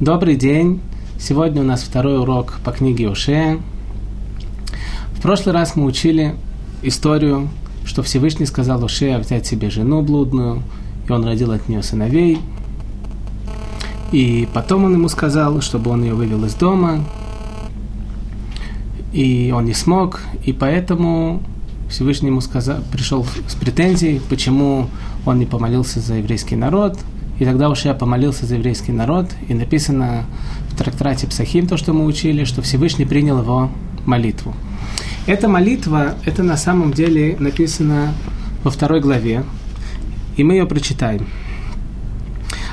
Добрый день! Сегодня у нас второй урок по книге Ушея. В прошлый раз мы учили историю, что Всевышний сказал Ушея взять себе жену блудную, и он родил от нее сыновей. И потом он ему сказал, чтобы он ее вывел из дома, и он не смог, и поэтому Всевышний ему сказал, пришел с претензией, почему он не помолился за еврейский народ. И тогда уж я помолился за еврейский народ, и написано в трактате Псахим, то, что мы учили, что Всевышний принял его молитву. Эта молитва, это на самом деле написано во второй главе, и мы ее прочитаем.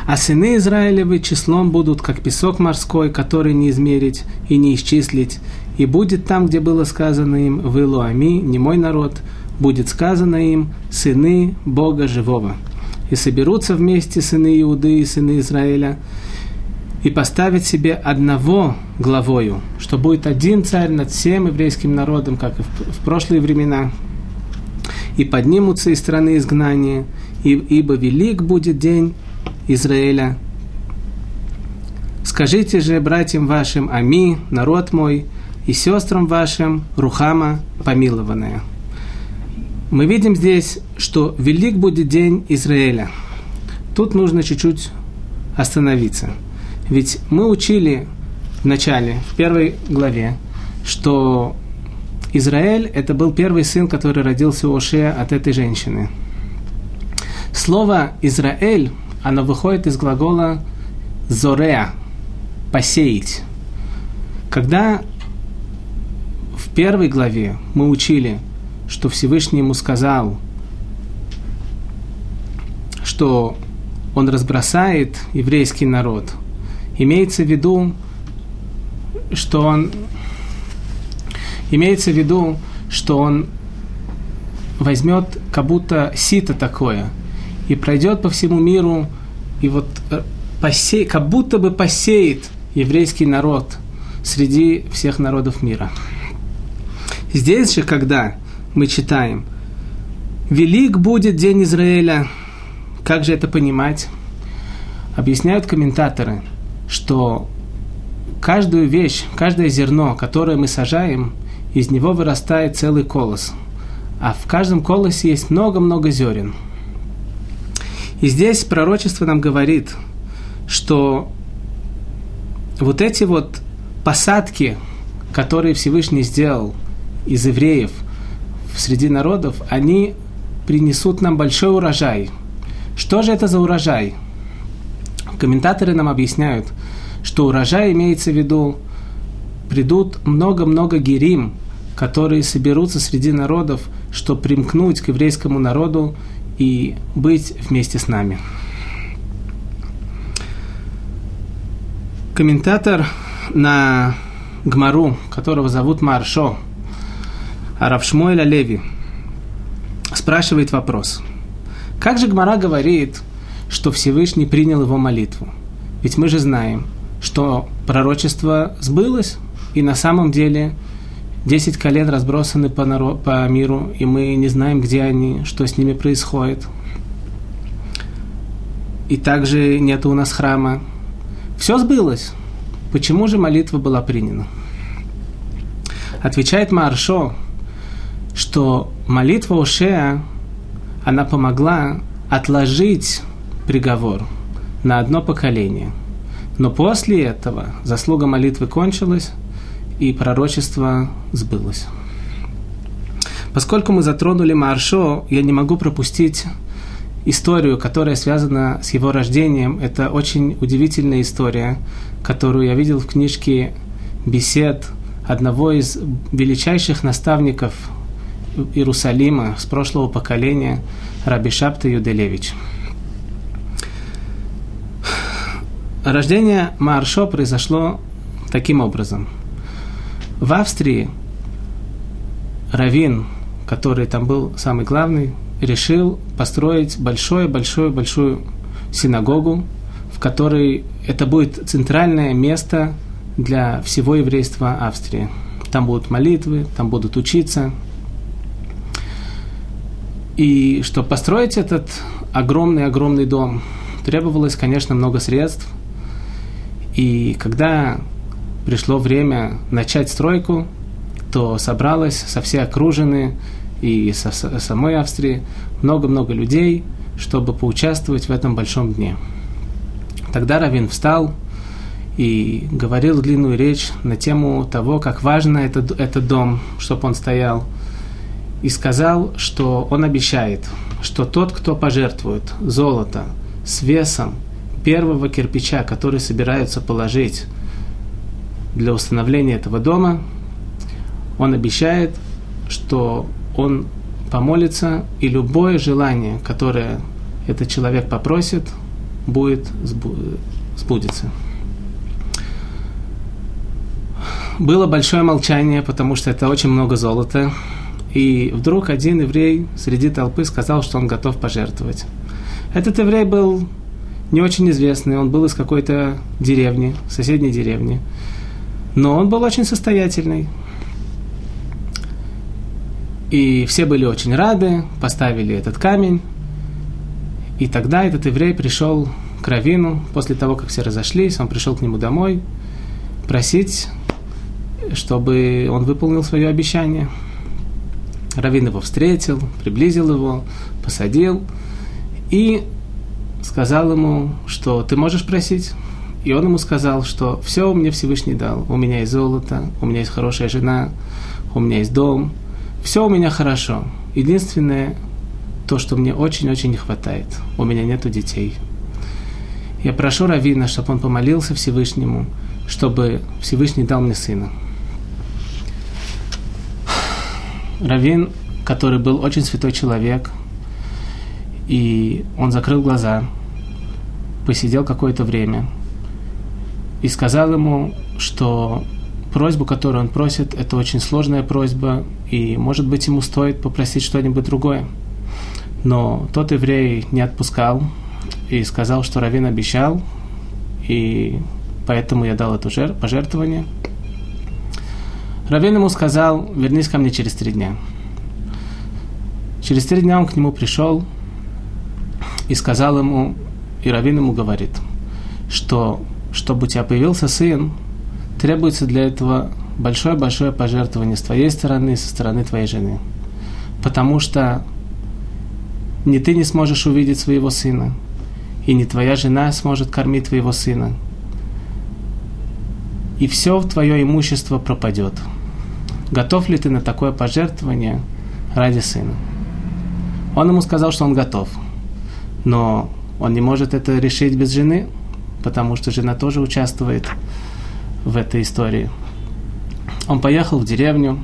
А сыны Израилевы числом будут, как песок морской, который не измерить и не исчислить, и будет там, где было сказано им, «Вы Луами, не мой народ», будет сказано им «Сыны Бога Живого». И соберутся вместе сыны Иуды и сыны Израиля, и поставить себе одного главою, что будет один царь над всем еврейским народом, как и в, прошлые времена. И поднимутся из страны изгнания, ибо велик будет день Израиля. Скажите же братьям вашим, Ами, народ мой, и сестрам вашим Рухама помилованная. Мы видим здесь, что велик будет день Израиля. Тут нужно чуть-чуть остановиться. Ведь мы учили в начале, в первой главе, что Израиль – это был первый сын, который родился у Ошея от этой женщины. Слово «Израиль», оно выходит из глагола «зореа» – «посеять». Когда в первой главе мы учили, что Всевышний ему сказал, что он разбросает еврейский народ. Имеется в виду, что он имеется в виду, что он возьмет как будто сито такое и пройдет по всему миру и вот э, посеет, как будто бы посеет еврейский народ среди всех народов мира. Здесь же, когда мы читаем «Велик будет день Израиля», как же это понимать? Объясняют комментаторы, что каждую вещь, каждое зерно, которое мы сажаем, из него вырастает целый колос. А в каждом колосе есть много-много зерен. И здесь пророчество нам говорит, что вот эти вот посадки, которые Всевышний сделал – из евреев среди народов, они принесут нам большой урожай. Что же это за урожай? Комментаторы нам объясняют, что урожай имеется в виду, придут много-много герим, которые соберутся среди народов, чтобы примкнуть к еврейскому народу и быть вместе с нами. Комментатор на Гмару, которого зовут Маршо, Равшмуэль Леви спрашивает вопрос. Как же Гмара говорит, что Всевышний принял его молитву? Ведь мы же знаем, что пророчество сбылось, и на самом деле 10 колен разбросаны по, народ, по миру, и мы не знаем, где они, что с ними происходит. И также нет у нас храма. Все сбылось. Почему же молитва была принята? Отвечает Маршо, что молитва Ошея, она помогла отложить приговор на одно поколение. Но после этого заслуга молитвы кончилась, и пророчество сбылось. Поскольку мы затронули Маршо, я не могу пропустить историю, которая связана с его рождением. Это очень удивительная история, которую я видел в книжке бесед одного из величайших наставников Иерусалима с прошлого поколения Раби Шапта Юделевич. Рождение Маршо произошло таким образом. В Австрии Равин, который там был самый главный, решил построить большое-большое-большую синагогу, в которой это будет центральное место для всего еврейства Австрии. Там будут молитвы, там будут учиться, и чтобы построить этот огромный-огромный дом, требовалось, конечно, много средств. И когда пришло время начать стройку, то собралось со всей окружины и со самой Австрии много-много людей, чтобы поучаствовать в этом большом дне. Тогда Равин встал и говорил длинную речь на тему того, как важно этот, этот дом, чтобы он стоял, и сказал, что он обещает, что тот, кто пожертвует золото с весом первого кирпича, который собираются положить для установления этого дома, он обещает, что он помолится, и любое желание, которое этот человек попросит, будет сбудется. Было большое молчание, потому что это очень много золота. И вдруг один еврей среди толпы сказал, что он готов пожертвовать. Этот еврей был не очень известный, он был из какой-то деревни, соседней деревни. Но он был очень состоятельный. И все были очень рады, поставили этот камень. И тогда этот еврей пришел к Равину, после того, как все разошлись, он пришел к нему домой просить, чтобы он выполнил свое обещание. Равин его встретил, приблизил его, посадил и сказал ему, что ты можешь просить. И он ему сказал, что все мне Всевышний дал. У меня есть золото, у меня есть хорошая жена, у меня есть дом. Все у меня хорошо. Единственное, то, что мне очень-очень не хватает. У меня нету детей. Я прошу Равина, чтобы он помолился Всевышнему, чтобы Всевышний дал мне сына. Равин, который был очень святой человек, и он закрыл глаза, посидел какое-то время и сказал ему, что просьбу, которую он просит, это очень сложная просьба, и, может быть, ему стоит попросить что-нибудь другое. Но тот еврей не отпускал и сказал, что Равин обещал, и поэтому я дал это пожертвование – Равин ему сказал, вернись ко мне через три дня. Через три дня он к нему пришел и сказал ему, и Равин ему говорит, что чтобы у тебя появился сын, требуется для этого большое-большое пожертвование с твоей стороны со стороны твоей жены. Потому что ни ты не сможешь увидеть своего сына, и не твоя жена сможет кормить твоего сына. И все твое имущество пропадет. Готов ли ты на такое пожертвование ради сына? Он ему сказал, что он готов. Но он не может это решить без жены, потому что жена тоже участвует в этой истории. Он поехал в деревню,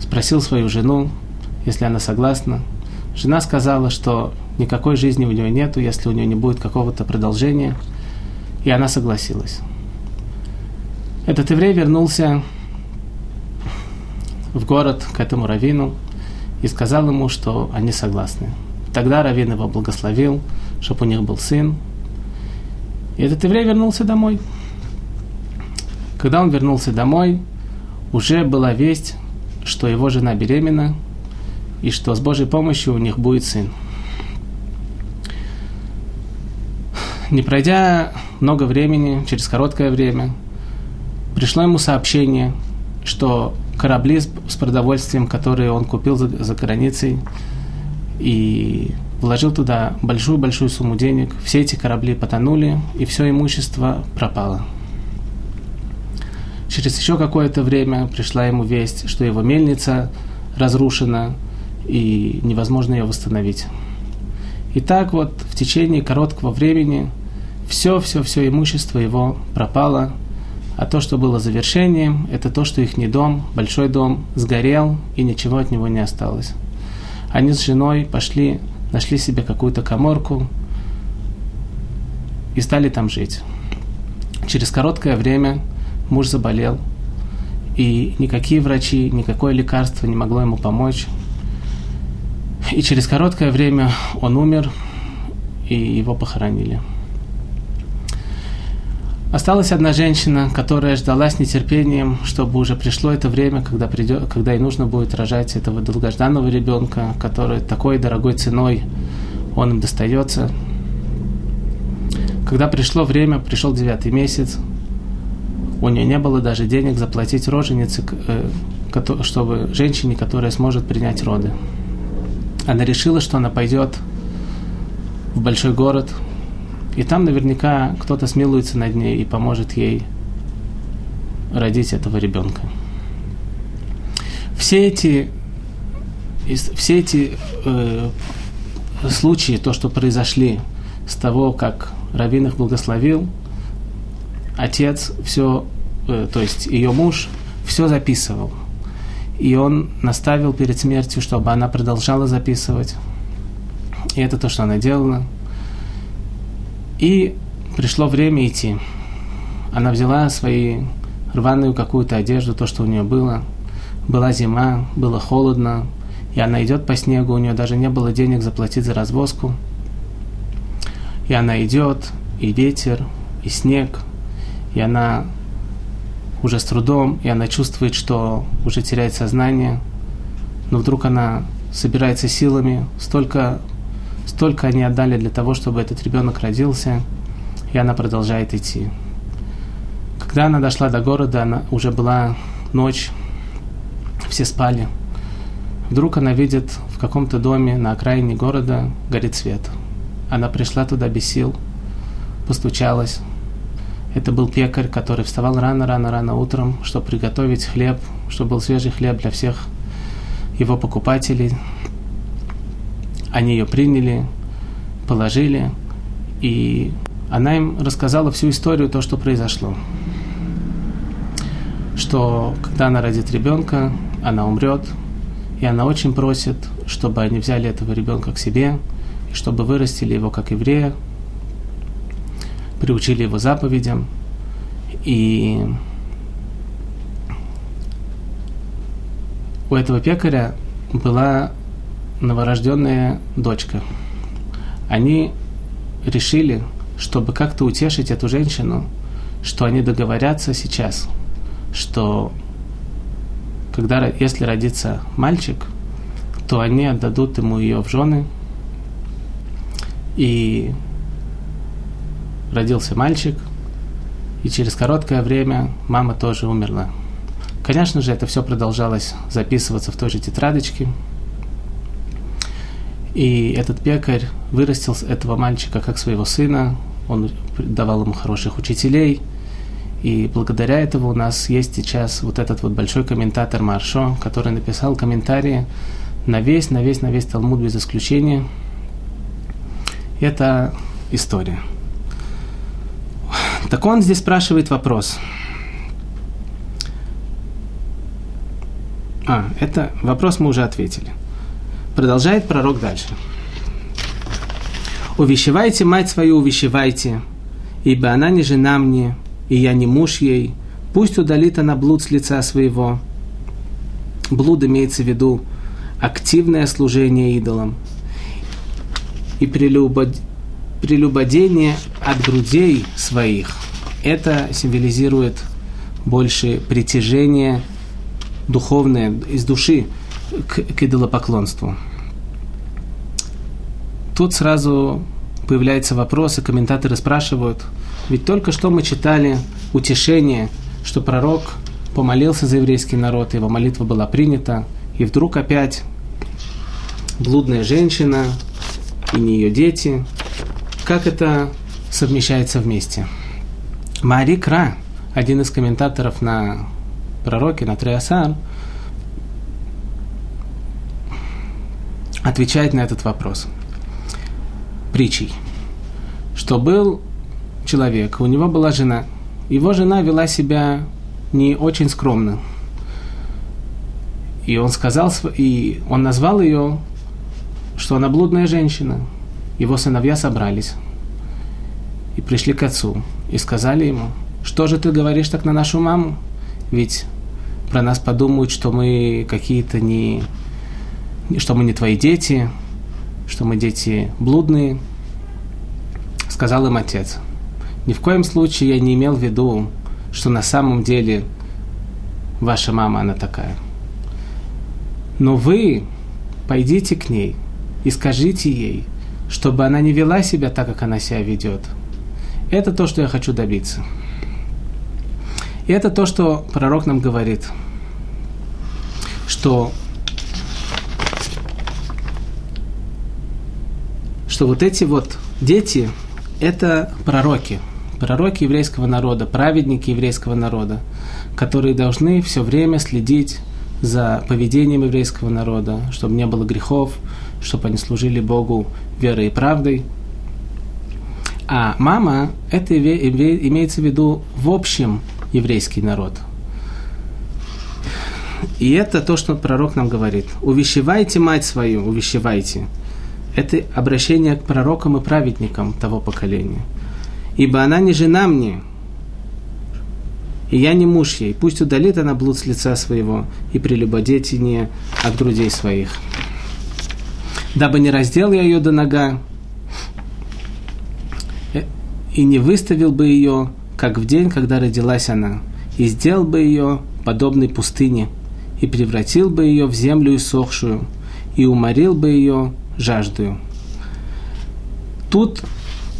спросил свою жену, если она согласна. Жена сказала, что никакой жизни у нее нету, если у нее не будет какого-то продолжения. И она согласилась. Этот еврей вернулся в город к этому раввину и сказал ему, что они согласны. Тогда раввин его благословил, чтобы у них был сын. И этот еврей вернулся домой. Когда он вернулся домой, уже была весть, что его жена беременна, и что с Божьей помощью у них будет сын. Не пройдя много времени, через короткое время, пришло ему сообщение, что корабли с, с продовольствием, которые он купил за, за границей, и вложил туда большую-большую сумму денег. Все эти корабли потонули, и все имущество пропало. Через еще какое-то время пришла ему весть, что его мельница разрушена, и невозможно ее восстановить. И так вот в течение короткого времени все-все-все имущество его пропало – а то, что было завершением, это то, что их не дом, большой дом, сгорел, и ничего от него не осталось. Они с женой пошли, нашли себе какую-то коморку и стали там жить. Через короткое время муж заболел, и никакие врачи, никакое лекарство не могло ему помочь. И через короткое время он умер, и его похоронили. Осталась одна женщина, которая ждала с нетерпением, чтобы уже пришло это время, когда, придет, когда ей нужно будет рожать этого долгожданного ребенка, который такой дорогой ценой он им достается. Когда пришло время, пришел девятый месяц, у нее не было даже денег заплатить роженице, э, чтобы женщине, которая сможет принять роды. Она решила, что она пойдет в большой город, и там наверняка кто-то смилуется над ней и поможет ей родить этого ребенка. Все эти, все эти э, случаи, то, что произошли с того, как Равин их благословил, отец все, э, то есть ее муж, все записывал. И он наставил перед смертью, чтобы она продолжала записывать. И это то, что она делала. И пришло время идти. Она взяла свои рваную какую-то одежду, то, что у нее было. Была зима, было холодно, и она идет по снегу, у нее даже не было денег заплатить за развозку. И она идет, и ветер, и снег, и она уже с трудом, и она чувствует, что уже теряет сознание, но вдруг она собирается силами, столько Столько они отдали для того, чтобы этот ребенок родился, и она продолжает идти. Когда она дошла до города, она уже была ночь, все спали. Вдруг она видит в каком-то доме на окраине города горит свет. Она пришла туда без сил, постучалась. Это был пекарь, который вставал рано-рано-рано утром, чтобы приготовить хлеб, чтобы был свежий хлеб для всех его покупателей. Они ее приняли, положили, и она им рассказала всю историю, то, что произошло. Что когда она родит ребенка, она умрет, и она очень просит, чтобы они взяли этого ребенка к себе, и чтобы вырастили его как еврея, приучили его заповедям. И у этого пекаря была новорожденная дочка. Они решили, чтобы как-то утешить эту женщину, что они договорятся сейчас, что когда, если родится мальчик, то они отдадут ему ее в жены. И родился мальчик, и через короткое время мама тоже умерла. Конечно же, это все продолжалось записываться в той же тетрадочке – и этот пекарь вырастил этого мальчика как своего сына, он давал ему хороших учителей, и благодаря этому у нас есть сейчас вот этот вот большой комментатор Маршо, который написал комментарии на весь, на весь, на весь Талмуд без исключения. Это история. Так он здесь спрашивает вопрос. А, это вопрос мы уже ответили. Продолжает пророк дальше. «Увещевайте мать свою, увещевайте, ибо она не жена мне, и я не муж ей. Пусть удалит она блуд с лица своего». Блуд имеется в виду активное служение идолам и прелюбод... прелюбодение от грудей своих. Это символизирует больше притяжение духовное из души к, к идолопоклонству. Тут сразу появляется вопрос, и комментаторы спрашивают, ведь только что мы читали утешение, что пророк помолился за еврейский народ, его молитва была принята, и вдруг опять блудная женщина и не ее дети. Как это совмещается вместе? Мари Кра, один из комментаторов на пророке, на Триасар, отвечает на этот вопрос – притчей, что был человек, у него была жена. Его жена вела себя не очень скромно. И он сказал, и он назвал ее, что она блудная женщина. Его сыновья собрались и пришли к отцу и сказали ему, что же ты говоришь так на нашу маму? Ведь про нас подумают, что мы какие-то не, что мы не твои дети, что мы дети блудные. Сказал им отец, ни в коем случае я не имел в виду, что на самом деле ваша мама, она такая. Но вы пойдите к ней и скажите ей, чтобы она не вела себя так, как она себя ведет. Это то, что я хочу добиться. И это то, что пророк нам говорит, что что вот эти вот дети – это пророки, пророки еврейского народа, праведники еврейского народа, которые должны все время следить за поведением еврейского народа, чтобы не было грехов, чтобы они служили Богу верой и правдой. А мама – это имеется в виду в общем еврейский народ. И это то, что пророк нам говорит. «Увещевайте мать свою, увещевайте» это обращение к пророкам и праведникам того поколения. Ибо она не жена мне, и я не муж ей. Пусть удалит она блуд с лица своего и прелюбодетение от грудей своих. Дабы не раздел я ее до нога, э, и не выставил бы ее, как в день, когда родилась она, и сделал бы ее подобной пустыне, и превратил бы ее в землю иссохшую, и уморил бы ее жаждую. Тут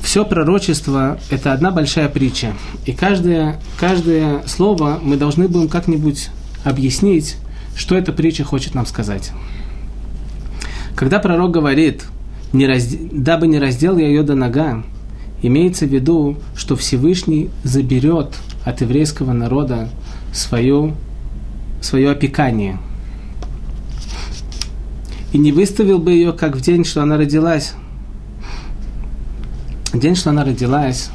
все пророчество – это одна большая притча. И каждое, каждое слово мы должны будем как-нибудь объяснить, что эта притча хочет нам сказать. Когда пророк говорит, не разд... дабы не раздел я ее до нога, имеется в виду, что Всевышний заберет от еврейского народа свое, свое опекание – и не выставил бы ее, как в день, что она родилась. День, что она родилась,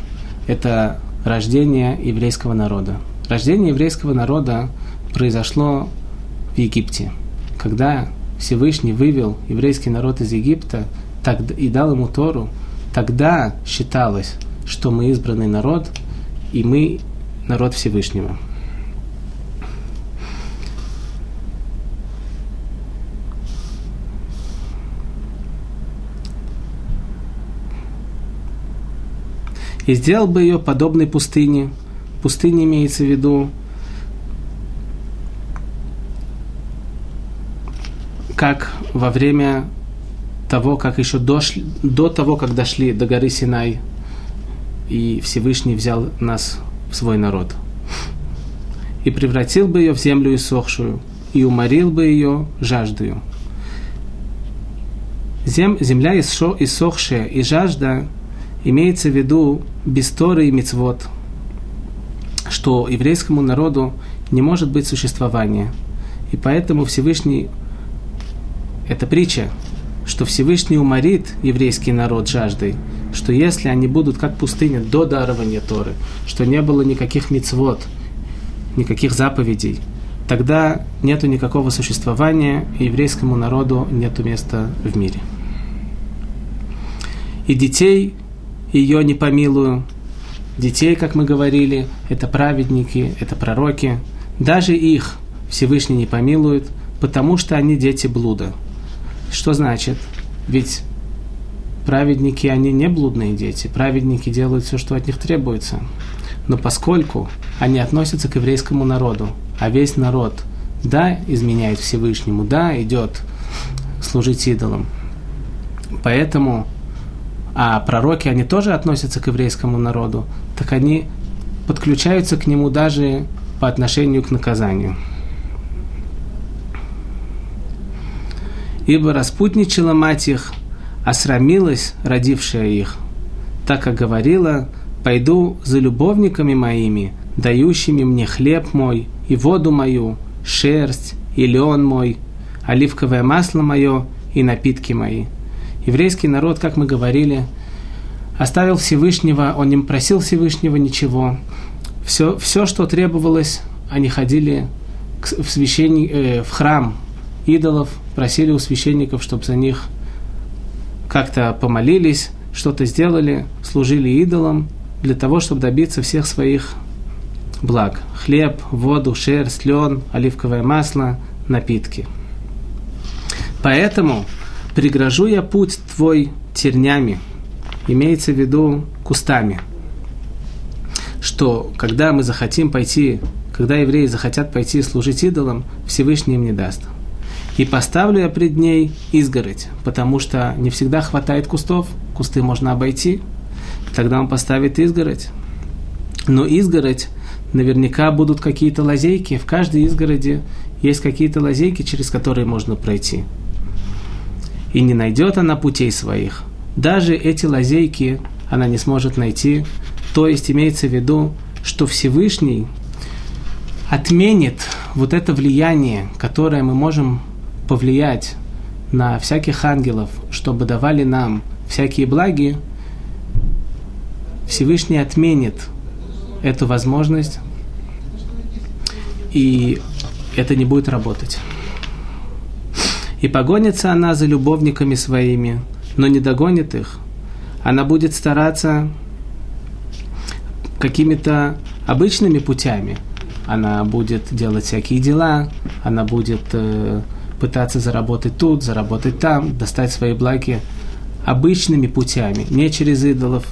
это рождение еврейского народа. Рождение еврейского народа произошло в Египте, когда Всевышний вывел еврейский народ из Египта и дал ему Тору, тогда считалось, что мы избранный народ, и мы народ Всевышнего. И сделал бы ее подобной пустыне. Пустыня имеется в виду как во время того, как еще дошли, до того, как дошли до горы Синай, и Всевышний взял нас в свой народ. И превратил бы ее в землю иссохшую, и уморил бы ее жаждою. Зем, земля иссохшая и жажда имеется в виду без Торы и Мицвод, что еврейскому народу не может быть существования. И поэтому Всевышний, это притча, что Всевышний уморит еврейский народ жаждой, что если они будут как пустыня до дарования Торы, что не было никаких мицвод, никаких заповедей, тогда нету никакого существования, и еврейскому народу нету места в мире. И детей ее не помилую. Детей, как мы говорили, это праведники, это пророки. Даже их Всевышний не помилует, потому что они дети блуда. Что значит? Ведь праведники, они не блудные дети. Праведники делают все, что от них требуется. Но поскольку они относятся к еврейскому народу, а весь народ, да, изменяет Всевышнему, да, идет служить идолам, поэтому а пророки, они тоже относятся к еврейскому народу, так они подключаются к нему даже по отношению к наказанию. Ибо распутничала мать их, а срамилась родившая их, так как говорила, пойду за любовниками моими, дающими мне хлеб мой и воду мою, шерсть и лен мой, оливковое масло мое и напитки мои еврейский народ, как мы говорили, оставил Всевышнего, он не просил Всевышнего ничего. Все, все что требовалось, они ходили в, священни, э, в храм идолов, просили у священников, чтобы за них как-то помолились, что-то сделали, служили идолам для того, чтобы добиться всех своих благ. Хлеб, воду, шерсть, лен, оливковое масло, напитки. Поэтому пригрожу я путь твой тернями, имеется в виду кустами, что когда мы захотим пойти, когда евреи захотят пойти служить идолам, Всевышний им не даст. И поставлю я пред ней изгородь, потому что не всегда хватает кустов, кусты можно обойти, тогда он поставит изгородь. Но изгородь наверняка будут какие-то лазейки. В каждой изгороди есть какие-то лазейки, через которые можно пройти. И не найдет она путей своих. Даже эти лазейки она не сможет найти. То есть имеется в виду, что Всевышний отменит вот это влияние, которое мы можем повлиять на всяких ангелов, чтобы давали нам всякие благи, Всевышний отменит эту возможность, и это не будет работать. И погонится она за любовниками своими, но не догонит их. Она будет стараться какими-то обычными путями. Она будет делать всякие дела, она будет э, пытаться заработать тут, заработать там, достать свои благи обычными путями, не через идолов.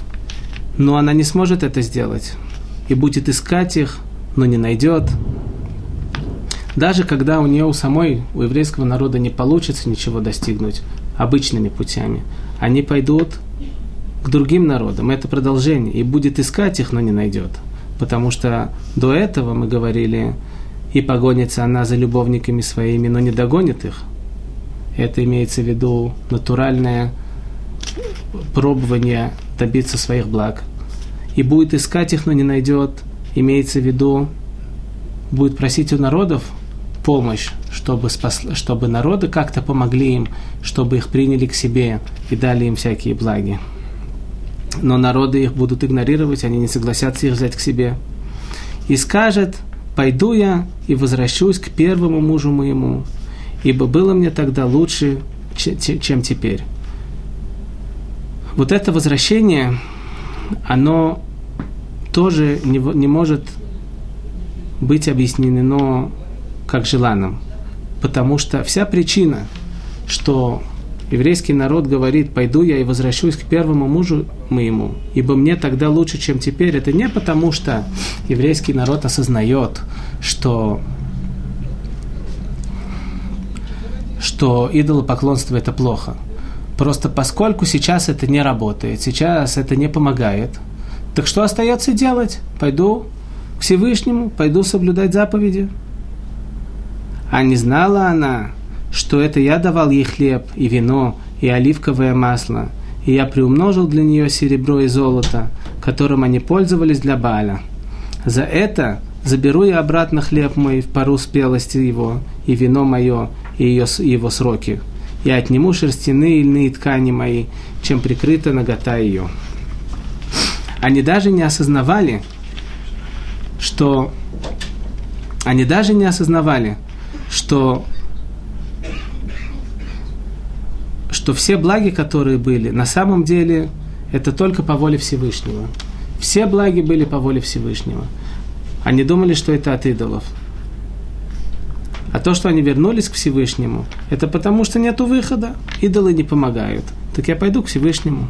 Но она не сможет это сделать и будет искать их, но не найдет. Даже когда у нее у самой, у еврейского народа не получится ничего достигнуть обычными путями, они пойдут к другим народам. Это продолжение. И будет искать их, но не найдет. Потому что до этого мы говорили, и погонится она за любовниками своими, но не догонит их. Это имеется в виду натуральное пробование добиться своих благ. И будет искать их, но не найдет. Имеется в виду, будет просить у народов помощь, чтобы, спас, чтобы народы как-то помогли им, чтобы их приняли к себе и дали им всякие благи. Но народы их будут игнорировать, они не согласятся их взять к себе. И скажет – пойду я и возвращусь к первому мужу моему, ибо было мне тогда лучше, чем теперь. Вот это возвращение, оно тоже не, не может быть объяснено как желанным, потому что вся причина, что еврейский народ говорит, пойду я и возвращусь к первому мужу моему, ибо мне тогда лучше, чем теперь. Это не потому, что еврейский народ осознает, что что идолопоклонство это плохо. Просто поскольку сейчас это не работает, сейчас это не помогает, так что остается делать? Пойду к Всевышнему, пойду соблюдать заповеди. А не знала она, что это я давал ей хлеб и вино и оливковое масло, и я приумножил для нее серебро и золото, которым они пользовались для Бааля. За это заберу я обратно хлеб мой в пару спелости его, и вино мое, и ее, его сроки. Я отниму шерстяные и льные ткани мои, чем прикрыта нагота ее. Они даже не осознавали, что они даже не осознавали, что что все благи, которые были, на самом деле это только по воле Всевышнего. Все благи были по воле Всевышнего. Они думали, что это от идолов. А то, что они вернулись к Всевышнему, это потому, что нет выхода. Идолы не помогают. Так я пойду к Всевышнему.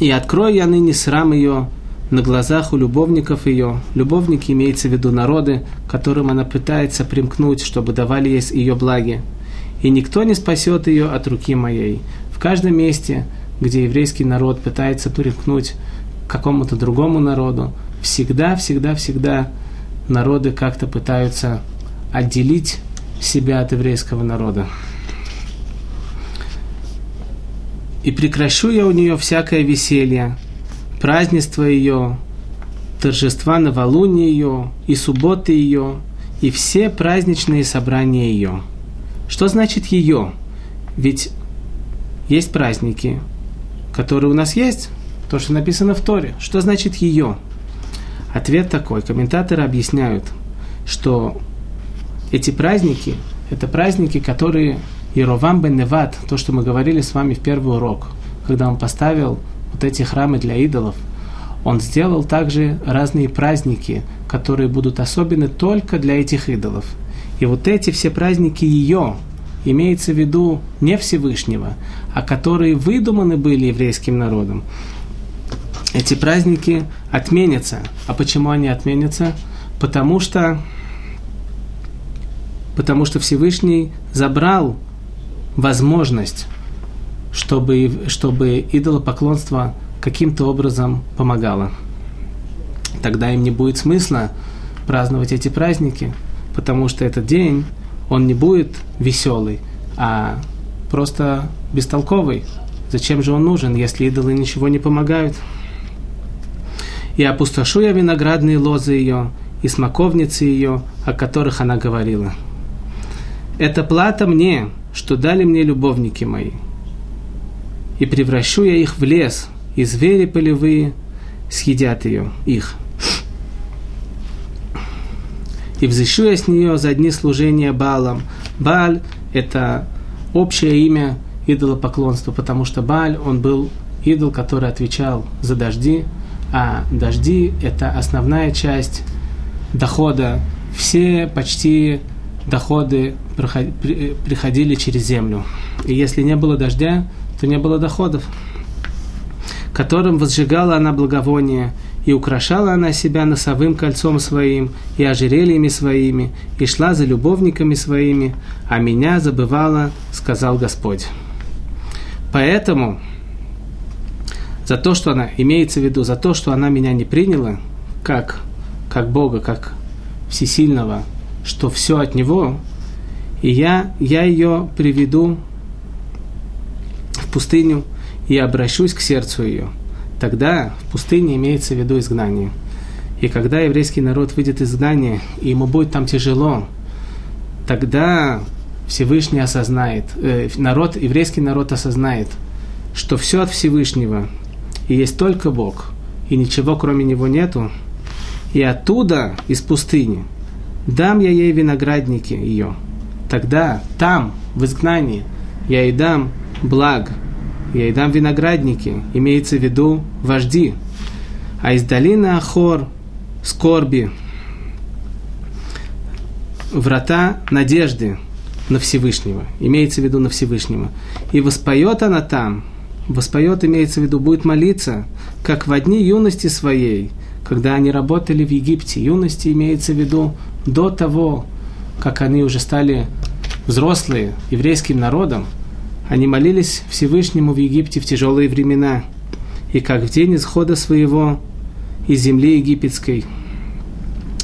И открою я ныне срам ее на глазах у любовников ее. Любовники имеется в виду народы, которым она пытается примкнуть, чтобы давали ей ее благи. И никто не спасет ее от руки моей. В каждом месте, где еврейский народ пытается примкнуть к какому-то другому народу, всегда, всегда, всегда народы как-то пытаются отделить себя от еврейского народа. И прекращу я у нее всякое веселье, празднества ее, торжества новолуния ее, и субботы ее, и все праздничные собрания ее. Что значит ее? Ведь есть праздники, которые у нас есть, то, что написано в Торе. Что значит ее? Ответ такой. Комментаторы объясняют, что эти праздники – это праздники, которые Иеровам бен Неват, то, что мы говорили с вами в первый урок, когда он поставил вот эти храмы для идолов, он сделал также разные праздники, которые будут особенны только для этих идолов. И вот эти все праздники ее, имеется в виду не Всевышнего, а которые выдуманы были еврейским народом. Эти праздники отменятся. А почему они отменятся? Потому что, потому что Всевышний забрал возможность чтобы, чтобы идолопоклонство каким-то образом помогала. Тогда им не будет смысла праздновать эти праздники, потому что этот день, он не будет веселый, а просто бестолковый. Зачем же он нужен, если идолы ничего не помогают? И опустошу я виноградные лозы ее, и смоковницы ее, о которых она говорила. Это плата мне, что дали мне любовники мои. И превращу я их в лес, и звери полевые съедят ее, их. И взыщу я с нее за дни служения Балам. Баль – это общее имя идолопоклонства, потому что Баль, он был идол, который отвечал за дожди, а дожди – это основная часть дохода. Все почти доходы приходили через землю. И если не было дождя, то не было доходов, которым возжигала она благовоние, и украшала она себя носовым кольцом своим, и ожерельями своими, и шла за любовниками своими, а меня забывала, сказал Господь. Поэтому за то, что она, имеется в виду, за то, что она меня не приняла, как, как Бога, как Всесильного, что все от Него, и я, я ее приведу в пустыню и обращусь к сердцу ее. Тогда в пустыне имеется в виду изгнание. И когда еврейский народ выйдет из изгнания, и ему будет там тяжело, тогда Всевышний осознает, э, народ, еврейский народ осознает, что все от Всевышнего, и есть только Бог, и ничего кроме Него нету, и оттуда, из пустыни, дам я ей виноградники ее. Тогда, там, в изгнании, я ей дам благ, я ей дам виноградники, имеется в виду вожди. А из долины Ахор, скорби, врата надежды на Всевышнего, имеется в виду на Всевышнего. И воспоет она там, воспоет, имеется в виду, будет молиться, как в дни юности своей, когда они работали в Египте. Юности имеется в виду до того, как они уже стали взрослые еврейским народом, они молились Всевышнему в Египте в тяжелые времена, и как в день исхода своего из земли египетской.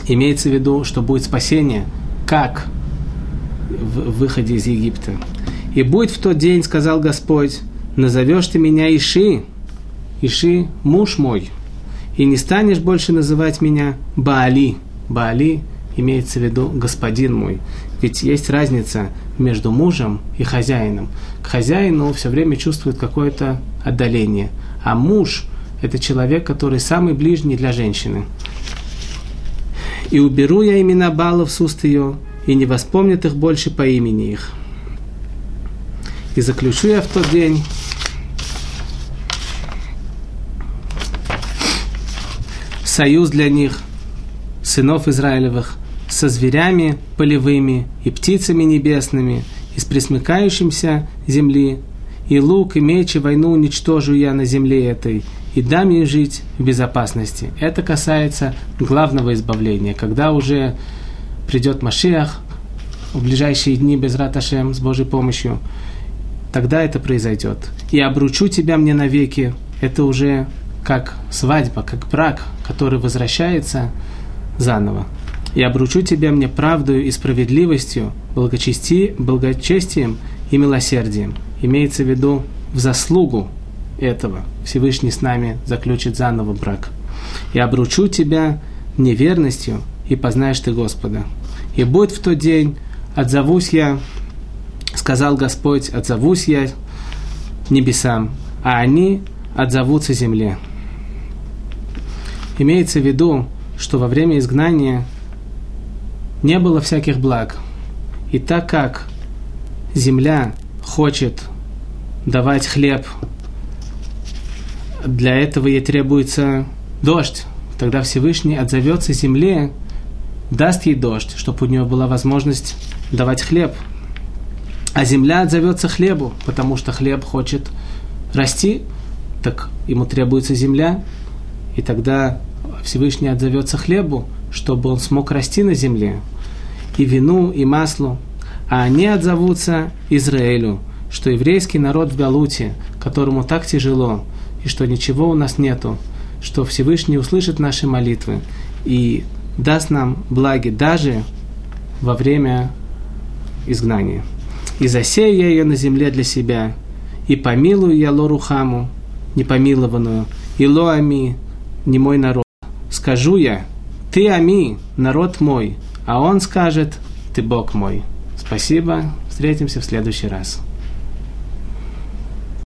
Имеется в виду, что будет спасение, как в выходе из Египта. «И будет в тот день, — сказал Господь, — назовешь ты меня Иши, Иши – муж мой, и не станешь больше называть меня Баали. Баали имеется в виду господин мой. Ведь есть разница между мужем и хозяином. К хозяину все время чувствует какое-то отдаление, а муж – это человек, который самый ближний для женщины. «И уберу я имена балов с уст ее, и не воспомнят их больше по имени их. И заключу я в тот день союз для них, сынов Израилевых, со зверями полевыми и птицами небесными, и с присмыкающимся земли, и лук, и меч, и войну уничтожу я на земле этой, и дам ей жить в безопасности. Это касается главного избавления, когда уже придет Машиах в ближайшие дни без Раташем с Божьей помощью, тогда это произойдет. И обручу тебя мне навеки. Это уже как свадьба, как брак, который возвращается заново. И обручу тебя мне правдою и справедливостью, благочести, благочестием и милосердием. Имеется в виду в заслугу этого Всевышний с нами заключит заново брак. И обручу тебя неверностью, и познаешь ты Господа. И будет в тот день, отзовусь я, сказал Господь, отзовусь я небесам, а они отзовутся земле. Имеется в виду, что во время изгнания не было всяких благ. И так как земля хочет давать хлеб, для этого ей требуется дождь. Тогда Всевышний отзовется земле, даст ей дождь, чтобы у нее была возможность давать хлеб. А земля отзовется хлебу, потому что хлеб хочет расти, так ему требуется земля, и тогда Всевышний отзовется хлебу, чтобы он смог расти на земле, и вину, и маслу, а они отзовутся Израилю, что еврейский народ в Галуте, которому так тяжело, и что ничего у нас нету, что Всевышний услышит наши молитвы и даст нам благи даже во время изгнания. И засею я ее на земле для себя, и помилую я Лорухаму, непомилованную, и Лоами, не мой народ. Скажу я, ты Ами, народ мой, а он скажет, ты Бог мой. Спасибо, встретимся в следующий раз.